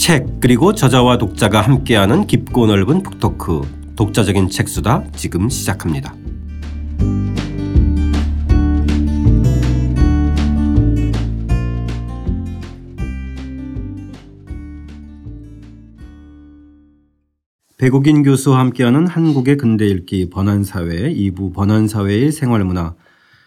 책 그리고 저자와 독자가 함께하는 깊고 넓은 북토크 독자적인 책수다 지금 시작합니다. 배국인 교수와 함께하는 한국의 근대 읽기 번안사회 2부 번안사회의 생활문화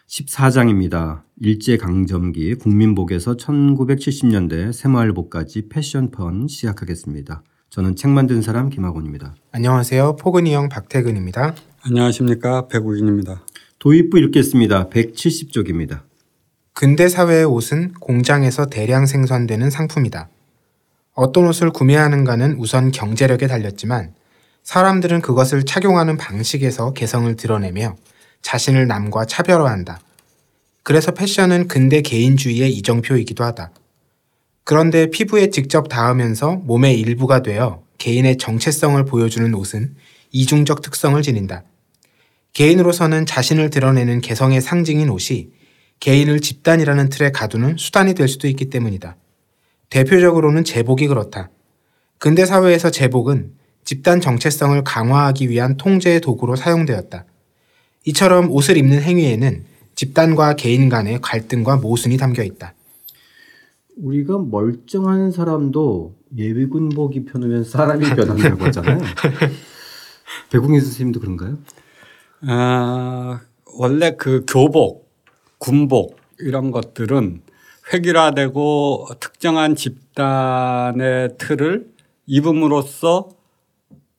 14장입니다. 일제강점기 국민복에서 1970년대 새마을복까지 패션펀 시작하겠습니다. 저는 책 만든 사람 김학원입니다. 안녕하세요. 포근이 형 박태근입니다. 안녕하십니까 배국인입니다. 도입부 읽겠습니다. 170쪽입니다. 근대 사회의 옷은 공장에서 대량 생산되는 상품이다. 어떤 옷을 구매하는가는 우선 경제력에 달렸지만 사람들은 그것을 착용하는 방식에서 개성을 드러내며 자신을 남과 차별화한다. 그래서 패션은 근대 개인주의의 이정표이기도 하다. 그런데 피부에 직접 닿으면서 몸의 일부가 되어 개인의 정체성을 보여주는 옷은 이중적 특성을 지닌다. 개인으로서는 자신을 드러내는 개성의 상징인 옷이 개인을 집단이라는 틀에 가두는 수단이 될 수도 있기 때문이다. 대표적으로는 제복이 그렇다. 근대 사회에서 제복은 집단 정체성을 강화하기 위한 통제의 도구로 사용되었다. 이처럼 옷을 입는 행위에는 집단과 개인 간의 갈등과 모순이 담겨 있다. 우리가 멀쩡한 사람도 예비군복 입혀놓으면 사람이 변한다고 하잖아요. 배국인 선생님도 그런가요? 아, 원래 그 교복, 군복 이런 것들은 획일화되고 특정한 집단의 틀을 입음으로써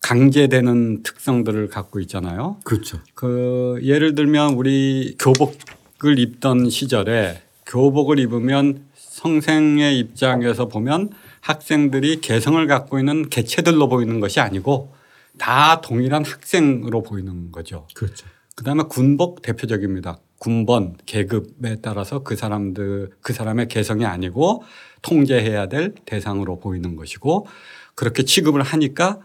강제되는 특성들을 갖고 있잖아요. 그렇죠. 그 예를 들면 우리 교복을 입던 시절에 교복을 입으면 성생의 입장에서 보면 학생들이 개성을 갖고 있는 개체들로 보이는 것이 아니고 다 동일한 학생으로 보이는 거죠. 그렇죠. 그다음에 군복 대표적입니다. 군번 계급에 따라서 그 사람들 그 사람의 개성이 아니고 통제해야 될 대상으로 보이는 것이고 그렇게 취급을 하니까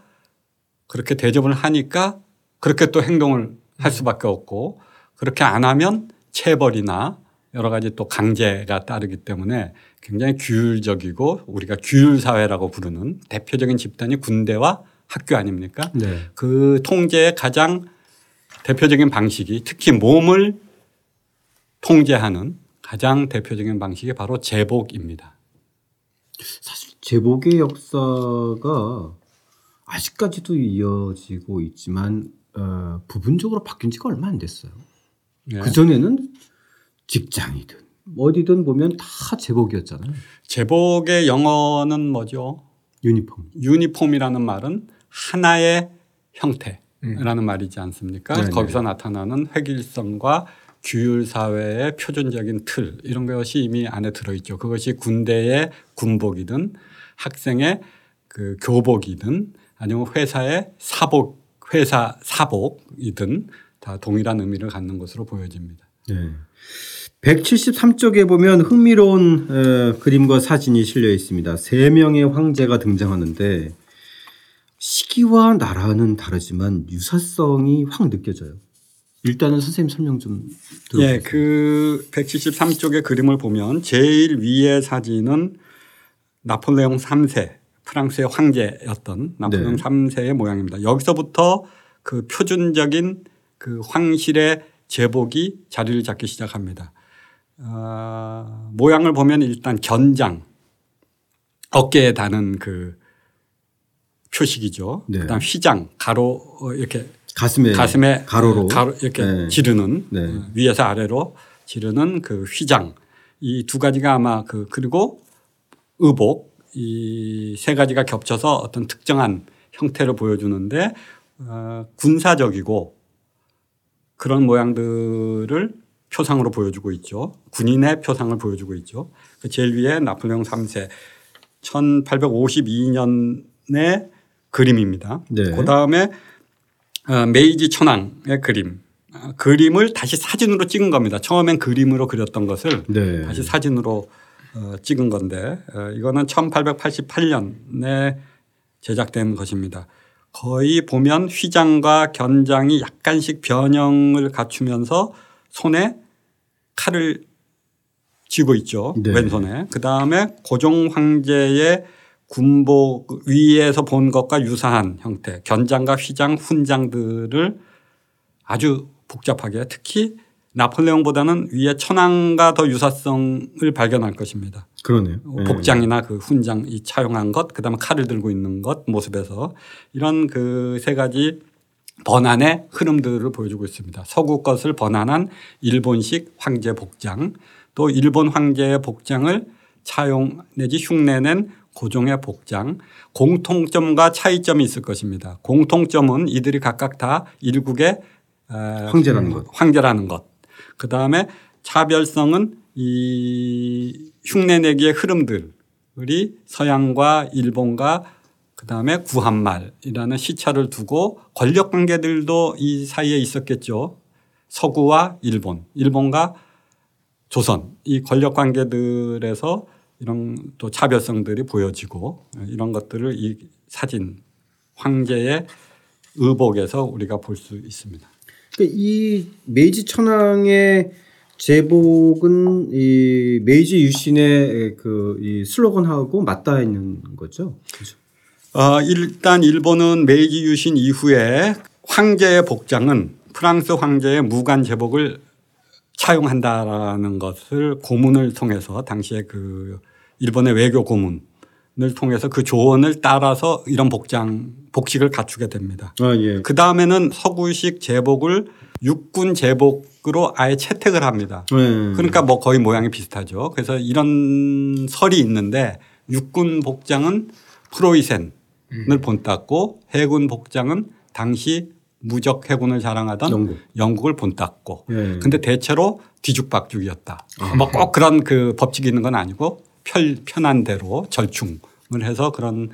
그렇게 대접을 하니까 그렇게 또 행동을 할 수밖에 없고 그렇게 안 하면 체벌이나 여러 가지 또 강제가 따르기 때문에 굉장히 규율적이고 우리가 규율 사회라고 부르는 대표적인 집단이 군대와 학교 아닙니까? 네. 그 통제의 가장 대표적인 방식이 특히 몸을 통제하는 가장 대표적인 방식이 바로 제복입니다. 사실 제복의 역사가 아직까지도 이어지고 있지만 어, 부분적으로 바뀐 지가 얼마 안 됐어요. 네. 그 전에는 직장이든 어디든 보면 다 제복이었잖아요. 제복의 영어는 뭐죠? 유니폼. 유니폼이라는 말은 하나의 형태라는 말이지 않습니까? 네네. 거기서 나타나는 획일성과 규율 사회의 표준적인 틀 이런 것이 이미 안에 들어있죠. 그것이 군대의 군복이든 학생의 그 교복이든 아니면 회사의 사복 회사 사복이든 다 동일한 의미를 갖는 것으로 보여집니다. 네. 173쪽에 보면 흥미로운 어, 그림과 사진이 실려 있습니다. 세 명의 황제가 등장하는데 시기와 나라는 다르지만 유사성이 확 느껴져요. 일단은 선생님 설명 좀 들어보세요. 예, 그 173쪽의 그림을 보면 제일 위의 사진은 나폴레옹 3세 프랑스의 황제였던 나폴레옹 네. 3세의 모양입니다. 여기서부터 그 표준적인 그 황실의 제복이 자리를 잡기 시작합니다. 아, 모양을 보면 일단 견장 어깨에 다는 그 표식이죠. 네. 그다음 휘장 가로 어, 이렇게 가슴에 가슴에 가로로 가로 이렇게 네. 지르는 네. 어, 위에서 아래로 지르는 그 휘장 이 두 가지가 아마 그 그리고 의복 이 세 가지가 겹쳐서 어떤 특정한 형태를 보여주는데 어, 군사적이고 그런 모양들을 표상으로 보여주고 있죠. 군인의 표상을 보여주고 있죠. 그 제일 위에 나폴레옹 3세 1852년의 그림입니다. 네. 그 다음에 어, 메이지 천황의 그림. 어, 그림을 다시 사진으로 찍은 겁니다. 처음엔 그림으로 그렸던 것을 네. 다시 사진으로 어, 찍은 건데 어, 이거는 1888년에 제작된 것입니다. 거의 보면 휘장과 견장이 약간씩 변형을 갖추면서 손에 칼을 쥐고 있죠. 네. 왼손에. 그 다음에 고종 황제의 군복 위에서 본 것과 유사한 형태 견장과 휘장, 훈장들을 아주 복잡하게 특히 나폴레옹보다는 위에 천황과 더 유사성을 발견할 것입니다. 그러네요. 예. 복장이나 그 훈장 이 차용한 것, 그다음에 칼을 들고 있는 것 모습에서 이런 그 세 가지 번안의 흐름들을 보여주고 있습니다. 서구 것을 번안한 일본식 황제 복장, 또 일본 황제의 복장을 차용 내지 흉내낸 고종의 복장, 공통점과 차이점이 있을 것입니다. 공통점은 이들이 각각 다 일국의 에, 황제라는 것. 황제라는 것. 그 다음에 차별성은 이 흉내내기의 흐름들이 서양과 일본과 그 다음에 구한말이라는 시차를 두고 권력 관계들도 이 사이에 있었겠죠. 서구와 일본, 일본과 조선 이 권력 관계들에서 이런 또 차별성들이 보여지고 이런 것들을 이 사진 황제의 의복에서 우리가 볼 수 있습니다. 그러니까 이 메이지 천황의 제복은 이 메이지 유신의 그 이 슬로건하고 맞닿아 있는 거죠. 그죠? 어, 일단 일본은 메이지 유신 이후에 황제의 복장은 프랑스 황제의 무관 제복을 차용한다라는 것을 고문을 통해서 당시에 그 일본의 외교 고문 을 통해서 그 조언을 따라서 이런 복장 복식을 갖추게 됩니다. 아 예. 그 다음에는 서구식 제복을 육군 제복으로 아예 채택을 합니다. 네. 그러니까 뭐 거의 모양이 비슷하죠. 그래서 이런 설이 있는데 육군 복장은 프로이센을 본땄고 해군 복장은 당시 무적 해군을 자랑하던 영국. 영국 을 본땄고 예. 근데 대체로 뒤죽박죽이었다. 뭐 꼭 그런 그 법칙이 있는 건 아니고 편, 편한 대로 절충을 해서 그런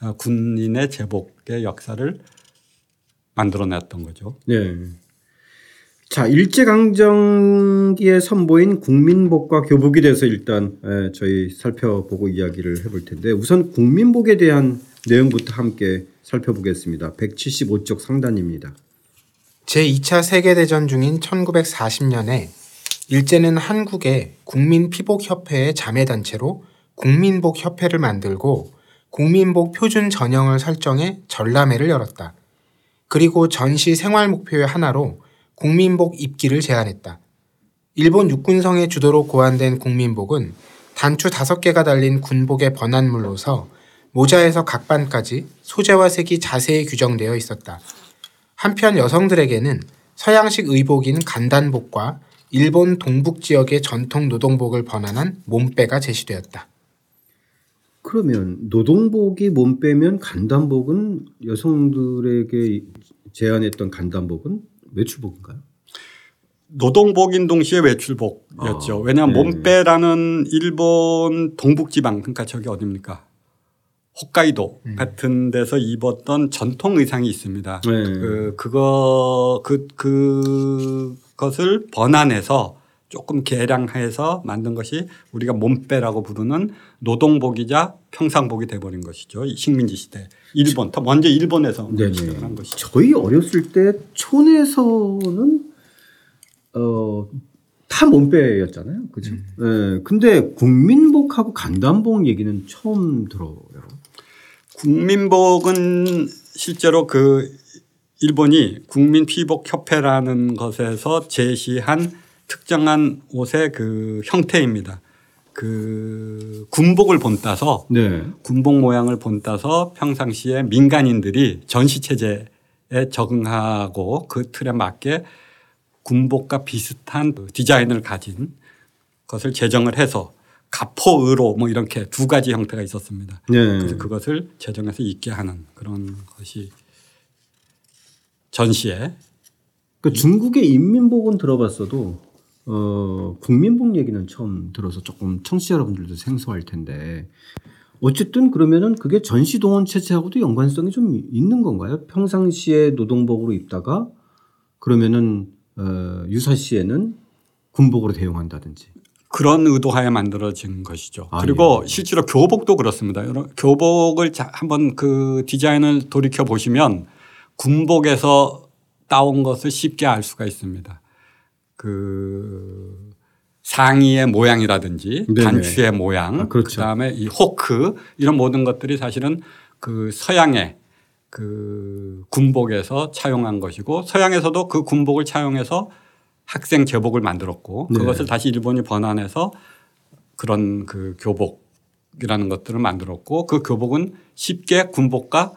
어, 군인의 제복의 역사를 만들어냈던 거죠. 네. 자 일제강점기에 선보인 국민복과 교복에 대해서 일단 에, 저희 살펴보고 이야기를 해볼 텐데 우선 국민복에 대한 내용부터 함께 살펴보겠습니다. 175쪽 상단입니다. 제2차 세계대전 중인 1940년에 일제는 한국의 국민피복협회의 자매단체로 국민복 협회를 만들고 국민복 표준 전형을 설정해 전람회를 열었다. 그리고 전시 생활 목표의 하나로 국민복 입기를 제안했다. 일본 육군성의 주도로 고안된 국민복은 단추 5개가 달린 군복의 번안물로서 모자에서 각반까지 소재와 색이 자세히 규정되어 있었다. 한편 여성들에게는 서양식 의복인 간단복과 일본 동북 지역의 전통 노동복을 번안한 몸빼가 제시되었다. 그러면 노동복이 몸 빼면 간단복은 여성들에게 제안했던 간단복은 외출복인가요? 노동복인 동시에 외출복이었죠. 아, 왜냐하면 네. 몸빼라는 일본 동북지방 그러니까 저기 어딥니까? 홋카이도 같은 데서 입었던 전통 의상이 있습니다. 네. 그 그거 그 그것을 번안해서 조금 개량해서 만든 것이 우리가 몸빼라고 부르는 노동복이자 평상복이 돼버린 것이죠. 이 식민지 시대 일본 더 먼저 일본에서 네네. 시작을 한 것이죠. 저희 어렸을 때 촌에서는 어 다 몸빼였잖아요, 그죠? 예. 근데 국민복하고 간단복 얘기는 처음 들어요. 국민복은 실제로 그 일본이 국민피복협회라는 것에서 제시한 특정한 옷의 그 형태입니다. 그 군복을 본따서 네. 군복 모양을 본따서 평상시에 민간인들이 전시 체제에 적응하고 그 틀에 맞게 군복과 비슷한 그 디자인을 가진 것을 제정을 해서 가포의로 뭐 이렇게 두 가지 형태가 있었습니다. 네. 그래서 그것을 제정해서 입게 하는 그런 것이 전시에 그 중국의 인민복은 들어봤어도 어, 국민복 얘기는 처음 들어서 조금 청취자 여러분들도 생소할 텐데 어쨌든 그러면은 그게 전시 동원 체제하고도 연관성이 좀 있는 건가요? 평상시에 노동복으로 입다가 그러면은 어, 유사시에는 군복으로 대용한다든지. 그런 의도하에 만들어진 것이죠. 아, 그리고 예. 실제로 교복도 그렇습니다. 교복을 자- 한번 그 디자인을 돌이켜 보시면 군복에서 따온 것을 쉽게 알 수가 있습니다. 그 상의의 모양이라든지 네네. 단추의 모양, 아, 그렇죠. 다음에 이 호크 이런 모든 것들이 사실은 그 서양의 그 군복에서 차용한 것이고 서양에서도 그 군복을 차용해서 학생 제복을 만들었고 네. 그것을 다시 일본이 번안해서 그런 그 교복이라는 것들을 만들었고 그 교복은 쉽게 군복과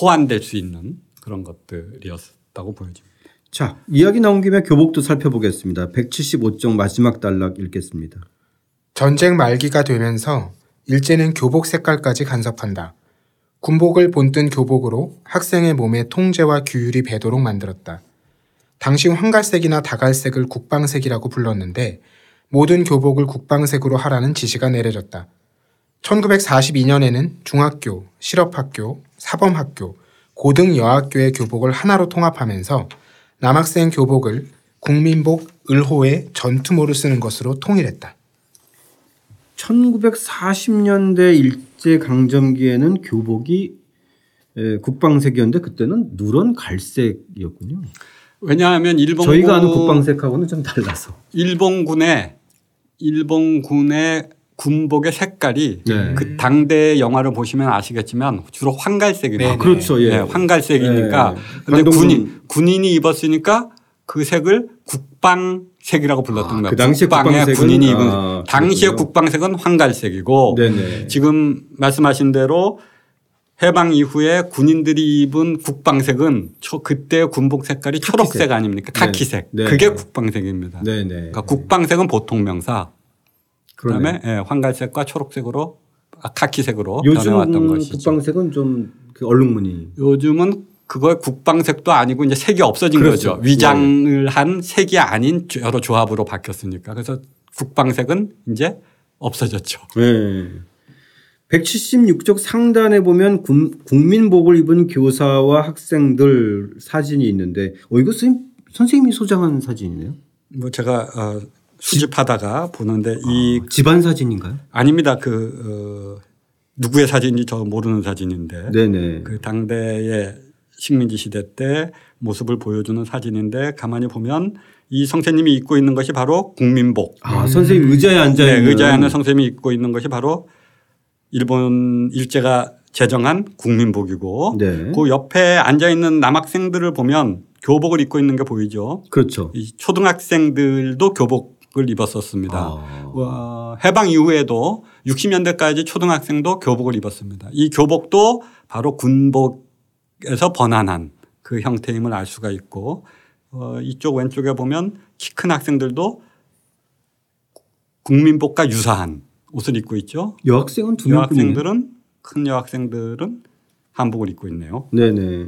호환될 수 있는 그런 것들이었다고 보여집니다. 자, 이야기 나온 김에 교복도 살펴보겠습니다. 175쪽 마지막 단락 읽겠습니다. 전쟁 말기가 되면서 일제는 교복 색깔까지 간섭한다. 군복을 본뜬 교복으로 학생의 몸에 통제와 규율이 배도록 만들었다. 당시 황갈색이나 다갈색을 국방색이라고 불렀는데 모든 교복을 국방색으로 하라는 지시가 내려졌다. 1942년에는 중학교, 실업학교, 사범학교, 고등여학교의 교복을 하나로 통합하면서 남학생 교복을 국민복 을호의 전투모를 쓰는 것으로 통일했다. 1940년대 일제 강점기에는 교복이 에, 국방색이었는데 그때는 누런 갈색이었군요. 왜냐하면 일본 저희가 아는 국방색하고는 좀 달라서. 일본군의 일본군의 군복의 색깔이 네. 그 당대 영화를 보시면 아시겠지만 주로 황갈색이에요. 네, 그렇죠. 예. 네, 황갈색이니까 네. 근데 강동원- 군인 군인이 입었으니까 그 색을 국방색이라고 불렀던 아, 거예요. 그 당시에 국방의 국방색은- 군인이 입은 아, 당시의. 국방색은 황갈색이고 네네. 지금 말씀하신 대로 해방 이후에 군인들이 입은 국방색은 초 그때 군복 색깔이 초록색 아닙니까? 네. 카키색. 네. 그게 국방색입니다. 네네. 그러니까 국방색은 보통 명사. 그다음에 예, 황갈색과 초록색으로 아, 카키색으로 요즘 변해왔던 것이죠. 국방색은 좀 그 얼룩무늬. 요즘은 그거 국방색도 아니고 이제 색이 없어진 그렇죠. 거죠. 위장을 한 색이 아닌 여러 조합으로 바뀌었으니까. 그래서 국방색은 이제 없어졌죠. 네. 176쪽 상단에 보면 군, 국민복을 입은 교사와 학생들 사진이 있는데 어 이거 선생님, 선생님이 소장한 사진이네요. 뭐 제가 어, 수집하다가 보는데 이 집안 사진인가요? 아닙니다. 그 어, 누구의 사진인지 저 모르는 사진인데 네네. 그 당대의 식민지 시대 때 모습을 보여주는 사진인데 가만히 보면 이 선생님이 입고 있는 것이 바로 국민복. 아 선생님 의자에 앉아 네, 있는 의자에 앉은 선생님이 입고 있는 것이 바로 일본 일제가 제정한 국민복이고 네. 그 옆에 앉아 있는 남학생들을 보면 교복을 입고 있는 게 보이죠. 그렇죠. 이 초등학생들도 교복 을 입었었습니다. 아. 어, 해방 이후에도 60년대까지 초등학생도 교복을 입었습니다. 이 교복도 바로 군복에서 번안한 그 형태임을 알 수가 있고 어, 이쪽 왼쪽에 보면 키 큰 학생들도 국민복과 유사한 옷을 입고 있죠. 여학생은 두. 여학생들은 큰 여학생들은 한복을 입고 있네요. 네네.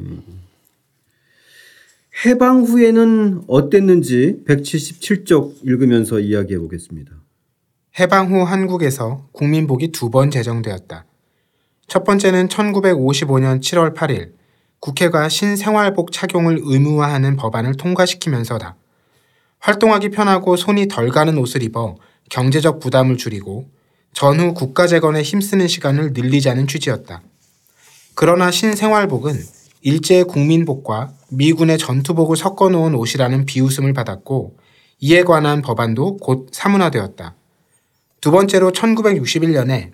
해방 후에는 어땠는지 177쪽 읽으면서 이야기해 보겠습니다. 해방 후 한국에서 국민복이 두 번 제정되었다. 첫 번째는 1955년 7월 8일 국회가 신생활복 착용을 의무화하는 법안을 통과시키면서다. 활동하기 편하고 손이 덜 가는 옷을 입어 경제적 부담을 줄이고 전후 국가 재건에 힘쓰는 시간을 늘리자는 취지였다. 그러나 신생활복은 일제의 국민복과 미군의 전투복을 섞어 놓은 옷이라는 비웃음을 받았고 이에 관한 법안도 곧 사문화되었다. 두 번째로 1961년에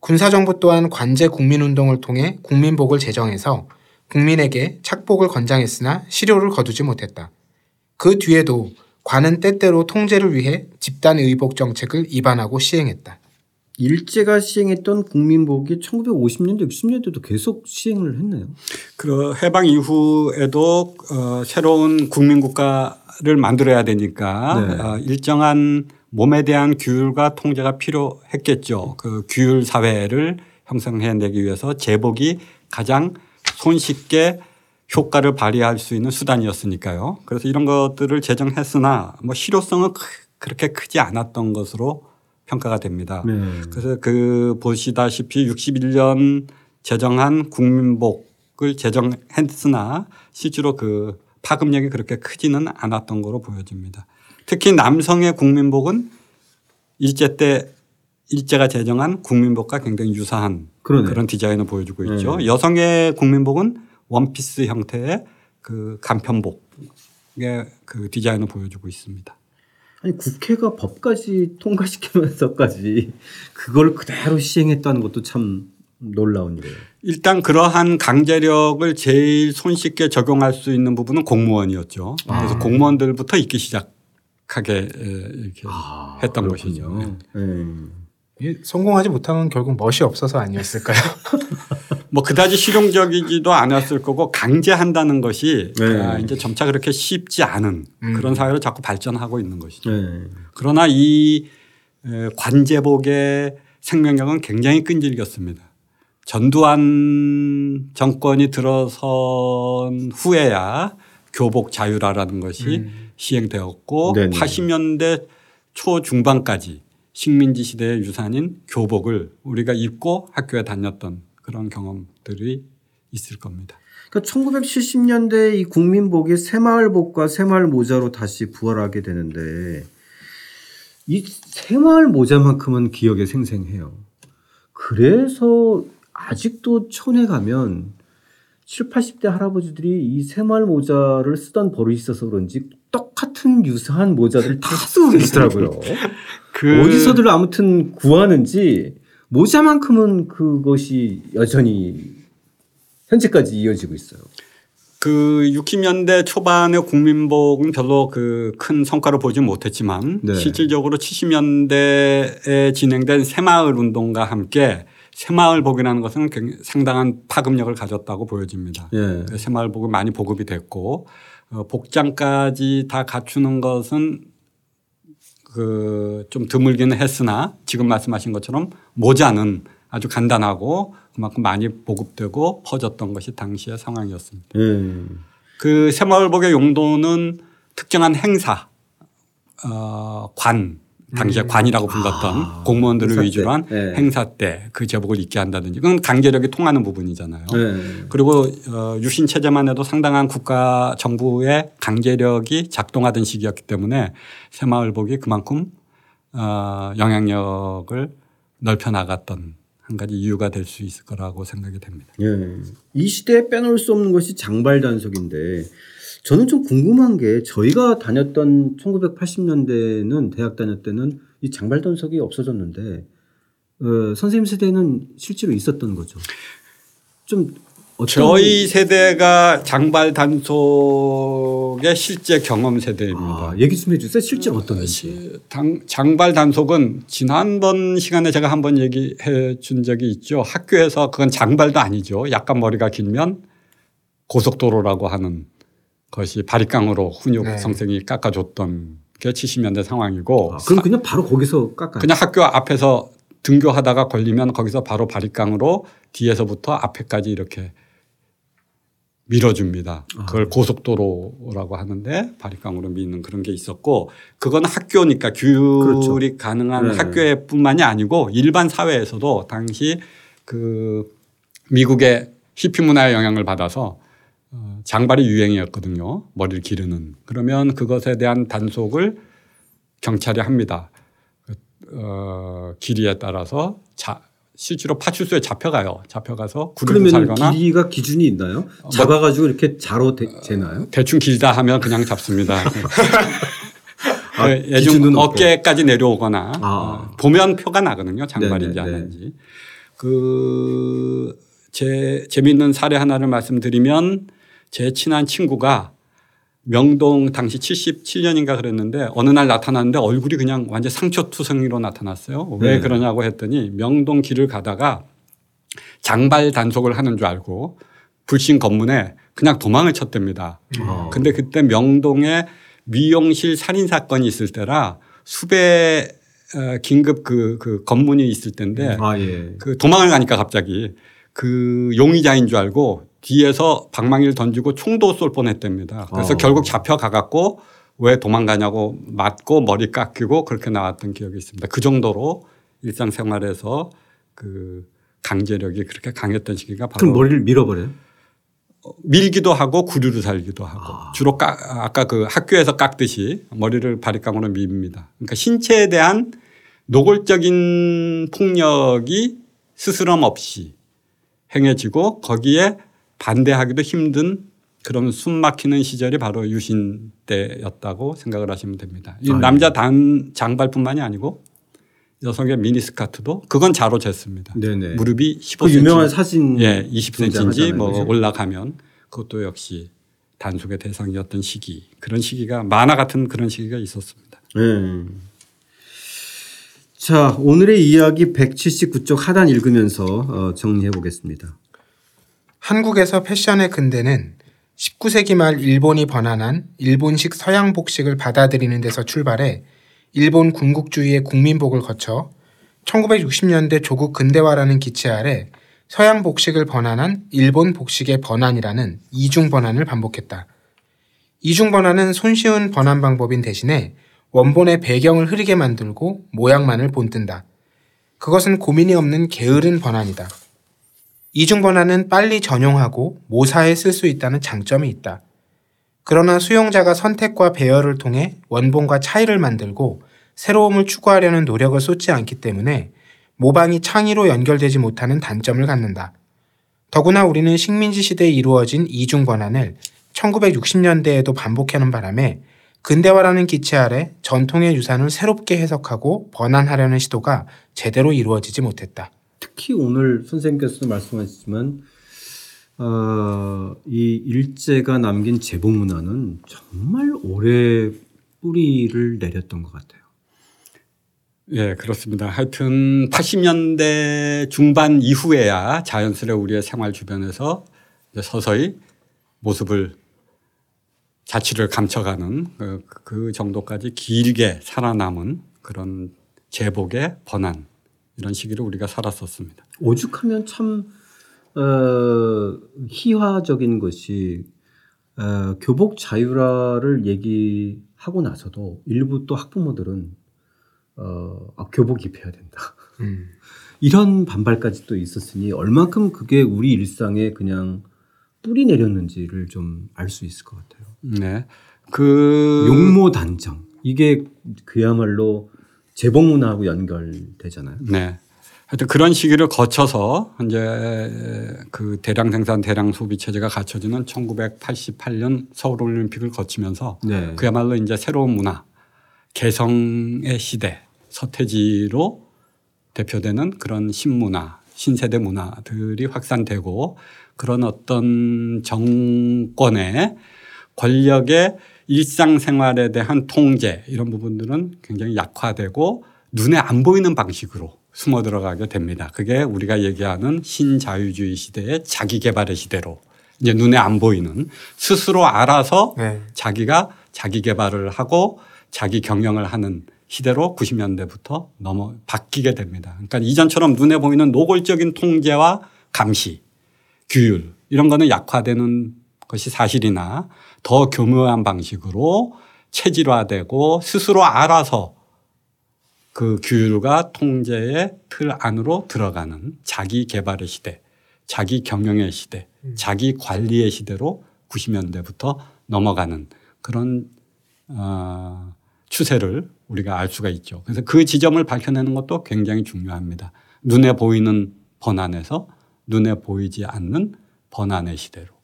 군사정부 또한 관제 국민운동을 통해 국민복을 제정해서 국민에게 착복을 권장했으나 실효를 거두지 못했다. 그 뒤에도 관은 때때로 통제를 위해 집단 의복 정책을 입안하고 시행했다. 일제가 시행했던 국민복이 1950년대, 60년대도 계속 시행을 했나요? 그 해방 이후에도 어, 새로운 국민국가를 만들어야 되니까 네. 어, 일정한 몸에 대한 규율과 통제가 필요했겠죠. 그 규율 사회를 형성해내기 위해서 제복이 가장 손쉽게 효과를 발휘할 수 있는 수단이었으니까요. 그래서 이런 것들을 제정했으나 뭐 실효성은 크- 그렇게 크지 않았던 것으로 평가가 됩니다. 네. 그래서 그 보시다시피 61년 제정한 국민복을 제정했으나 실제로 그 파급력이 그렇게 크지는 않았던 거로 보여집니다. 특히 남성의 국민복은 일제 때 일제가 제정한 국민복과 굉장히 유사한 그러네. 그런 디자인을 보여주고 있죠. 네. 여성의 국민복은 원피스 형태의 그 간편복의 그 디자인을 보여주고 있습니다. 아니 국회가 법까지 통과시키면서까지 그걸 그대로 시행했다는 것도 참 놀라운 일이에요. 일단 그러한 강제력을 제일 손쉽게 적용할 수 있는 부분은 공무원이었죠. 그래서 아. 공무원들부터 있기 시작하게 에, 이렇게 했던 것이죠. 그렇군요. 네. 이 성공하지 못한 건 결국 멋이 없어서 아니었을까요? 뭐 그다지 실용적이지도 않았을 거고 강제한다는 것이 네. 아, 이제 점차 그렇게 쉽지 않은 음. 그런 사회로 자꾸 발전하고 있는 것이죠. 네. 그러나 이 에, 관제복의 생명력은 굉장히 끈질겼습니다. 전두환 정권이 들어선 후에야 교복 자유라라는 것이 시행되었고 네네. 80년대 초 중반까지 식민지 시대의 유산인 교복을 우리가 입고 학교에 다녔던 그런 경험들이 있을 겁니다. 그러니까 1970년대 이 국민복이 새마을복과 새마을 모자로 다시 부활하게 되는데 이 새마을 모자만큼은 기억에 생생해요. 그래서 아직도 촌에 가면 7, 80대 할아버지들이 이 새마을 모자를 쓰던 버릇이 있어서 그런지 똑같은 유사한 모자들을 다 쓰고 계시더라고요. 그 어디서들 아무튼 구하는지 모자만큼은 그것이 여전히 현재까지 이어지고 있어요. 그 60년대 초반의 국민복은 별로 그 큰 성과를 보지 못했지만 네. 실질적으로 70년대에 진행된 새마을 운동과 함께 새마을 복이라는 것은 굉장히 상당한 파급력을 가졌다고 보여집니다. 예. 그 새마을복이 많이 보급이 됐고 어, 복장까지 다 갖추는 것은 그 좀 드물기는 했으나 지금 말씀하신 것처럼 모자는 아주 간단하고 그만큼 많이 보급되고 퍼졌던 것이 당시의 상황이었습니다. 예. 그 새마을복의 용도는 특정한 행사, 어, 관, 당시에 관이라고 불렀던 아, 공무원들을 행사 때. 위주로 한 네. 행사 때 그 제복을 입게 한다든지 그건 강제력이 통하는 부분이잖아요. 예. 그리고 어, 유신 체제만 해도 상당한 국가 정부의 강제력이 작동하던 시기였기 때문에 새마을복이 그만큼 어, 영향력을 넓혀 나갔던 한 가지 이유가 될 수 있을 거라고 생각이 됩니다. 예. 이 시대에 빼놓을 수 없는 것이 장발 단속인데 저는 좀 궁금한 게 저희가 다녔던 1980년대는 대학 다닐 때는 이 장발 단속이 없어졌는데 어, 선생님 세대는 실제로 있었던 거죠. 좀 저희 세대가 장발 단속의 실제 경험 세대입니다. 아, 얘기 좀 해주세요. 실제 어떤 당- 장발 단속은 지난번 시간에 제가 한 번 얘기해 준 적이 있죠. 학교에서 그건 장발도 아니죠. 약간 머리가 길면 고속도로라고 하는 것이 바리깡으로 훈육 네. 성생이 깎아줬던 게 70년대 상황이고 아, 그럼 그냥 바로 거기서 깎아요. 그냥 학교 앞에서 등교하다가 걸리면 거기서 바로 바리깡으로 뒤에서부터 앞에까지 이렇게 밀어줍니다. 그걸 고속도로라고 하는데 바리깡으로 미는 그런 게 있었고 그건 학교니까 규율이 가능한 네. 학교에뿐만이 아니고 일반 사회에서도 당시 그 미국의 히피 문화의 영향을 받아서 어, 장발이 유행이었거든요. 머리를 기르는. 그러면 그것에 대한 단속을 경찰이 합니다. 그, 어, 길이에 따라서 자, 실제로 파출소에 잡혀가요. 잡혀가서 그러면 살거나 길이가 기준이 있나요? 잡아가지고 이렇게 자로 대, 재나요? 대충 길다 하면 그냥 잡습니다. 아, 그 기준은 예중. 어깨까지 내려오거나 아. 어, 보면 표가 나거든요. 장발인지 네네네. 아닌지. 그, 제, 재밌는 사례 하나를 말씀드리면 제 친한 친구가 명동 당시 77년인가 그랬는데 어느 날 나타났는데 얼굴이 그냥 완전 상처투성이로 나타났어요. 왜 네. 그러냐고 했더니 명동 길을 가다가 장발 단속을 하는 줄 알고 불신 검문에 그냥 도망을 쳤답니다. 아. 근데 그때 명동에 미용실 살인 사건이 있을 때라 수배 어, 긴급 그, 그 검문이 있을 때인데 아 예. 그 도망을 가니까 갑자기 그 용의자인 줄 알고 뒤에서 방망이를 던지고 총도 쏠 뻔했답니다. 그래서 어. 결국 잡혀 가갖고 왜 도망가냐고 맞고 머리 깎이고 그렇게 나왔던 기억이 있습니다. 그 정도로 일상생활에서 그 강제력이 그렇게 강했던 시기가 바로 그럼 머리를 밀어버려요? 밀기도 하고 구류를 살기도 하고 주로 까, 아까 그 학교에서 깎듯이 머리를 바리깡으로 밉니다. 그러니까 신체에 대한 노골적인 폭력이 스스럼 없이 행해지고 거기에 반대하기도 힘든 그런 숨 막히는 시절이 바로 유신 때였다고 생각을 하시면 됩니다. 이 아, 예. 남자 단 장발뿐만이 아니고 여성의 미니스커트도 그건 자로 쟀습니다. 네네. 무릎이 그 15cm 유명한 사진 예, 20cm인지 등장하잖아요. 뭐 그죠? 올라가면 그것도 역시 단속의 대상이었던 시기 그런 시기가 만화 같은 그런 시기가 있었습니다. 네. 자, 오늘의 이야기 179쪽 하단 읽으면서 어, 정리해 보겠습니다. 한국에서 패션의 근대는 19세기 말 일본이 번안한 일본식 서양 복식을 받아들이는 데서 출발해 일본 군국주의의 국민복을 거쳐 1960년대 조국 근대화라는 기체 아래 서양 복식을 번안한 일본 복식의 번안이라는 이중 번안을 반복했다. 이중 번안은 손쉬운 번안 방법인 대신에 원본의 배경을 흐리게 만들고 모양만을 본뜬다. 그것은 고민이 없는 게으른 번안이다. 이중 번안은 빨리 전용하고 모사에 쓸 수 있다는 장점이 있다. 그러나 수용자가 선택과 배열을 통해 원본과 차이를 만들고 새로움을 추구하려는 노력을 쏟지 않기 때문에 모방이 창의로 연결되지 못하는 단점을 갖는다. 더구나 우리는 식민지 시대에 이루어진 이중 번안을 1960년대에도 반복하는 바람에 근대화라는 기체 아래 전통의 유산을 새롭게 해석하고 번안하려는 시도가 제대로 이루어지지 못했다. 특히 오늘 선생님께서도 말씀하셨지만 어, 이 일제가 남긴 제복 문화는 정말 오래 뿌리를 내렸던 것 같아요. 예, 그렇습니다. 하여튼 80년대 중반 이후에야 자연스레 우리의 생활 주변에서 서서히 모습을 자취를 감춰가는 그, 그 정도까지 길게 살아남은 그런 제복의 번안 이런 시기를 우리가 살았었습니다. 오죽하면 참 어, 희화적인 것이 어, 교복 자율화를 얘기하고 나서도 일부 또 학부모들은 어, 아, 교복 입혀야 된다. 음. 이런 반발까지 또 있었으니 얼마큼 그게 우리 일상에 그냥 뿌리 내렸는지를 좀 알 수 있을 것 같아요. 네. 그 용모 단정 이게 그야말로 제복 문화하고 연결되잖아요. 네. 하여튼 그런 시기를 거쳐서 이제 그 대량 생산 대량 소비 체제가 갖춰지는 1988년 서울 올림픽을 거치면서 네. 그야말로 이제 새로운 문화, 개성의 시대, 서태지로 대표되는 그런 신문화, 신세대 문화들이 확산되고 그런 어떤 정권의 권력의 일상생활에 대한 통제 이런 부분들은 굉장히 약화되고 눈에 안 보이는 방식으로 숨어 들어가게 됩니다. 그게 우리가 얘기하는 신자유주의 시대의 자기 개발의 시대로 이제 눈에 안 보이는 스스로 알아서 네. 자기가 자기 개발을 하고 자기 경영을 하는 시대로 90년대부터 넘어 바뀌게 됩니다. 그러니까 이전처럼 눈에 보이는 노골적인 통제와 감시, 규율 이런 거는 약화되는 것이 사실이나 더 교묘한 방식으로 체질화되고 스스로 알아서 그 규율과 통제의 틀 안으로 들어가는 자기 개발의 시대, 자기 경영의 시대, 자기 관리의 시대로 90년대부터 넘어가는 그런 어, 추세를 우리가 알 수가 있죠. 그래서 그 지점을 밝혀내는 것도 굉장히 중요합니다. 눈에 보이는 번안에서 눈에 보이지 않는 번안의 시대로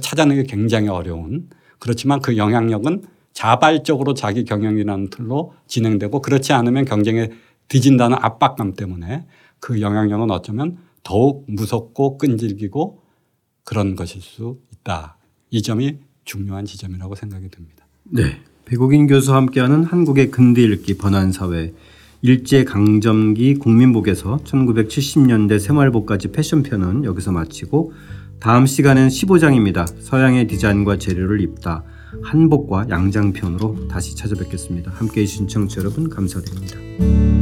찾아내기 굉장히 어려운 그렇지만 그 영향력은 자발적으로 자기 경영이라는 틀로 진행되고 그렇지 않으면 경쟁에 뒤진다는 압박감 때문에 그 영향력은 어쩌면 더욱 무섭고 끈질기고 그런 것일 수 있다. 이 점이 중요한 지점이라고 생각이 듭니다. 네. 배국인 교수와 함께하는 한국의 근대 읽기 번안 사회 일제 강점기 국민복에서 1970년대 생활복까지 패션편은 여기서 마치고 다음 시간엔 15장입니다. 서양의 디자인과 재료를 입다 한복과 양장편으로 다시 찾아뵙겠습니다. 함께 해 주신 청취자 여러분 감사드립니다.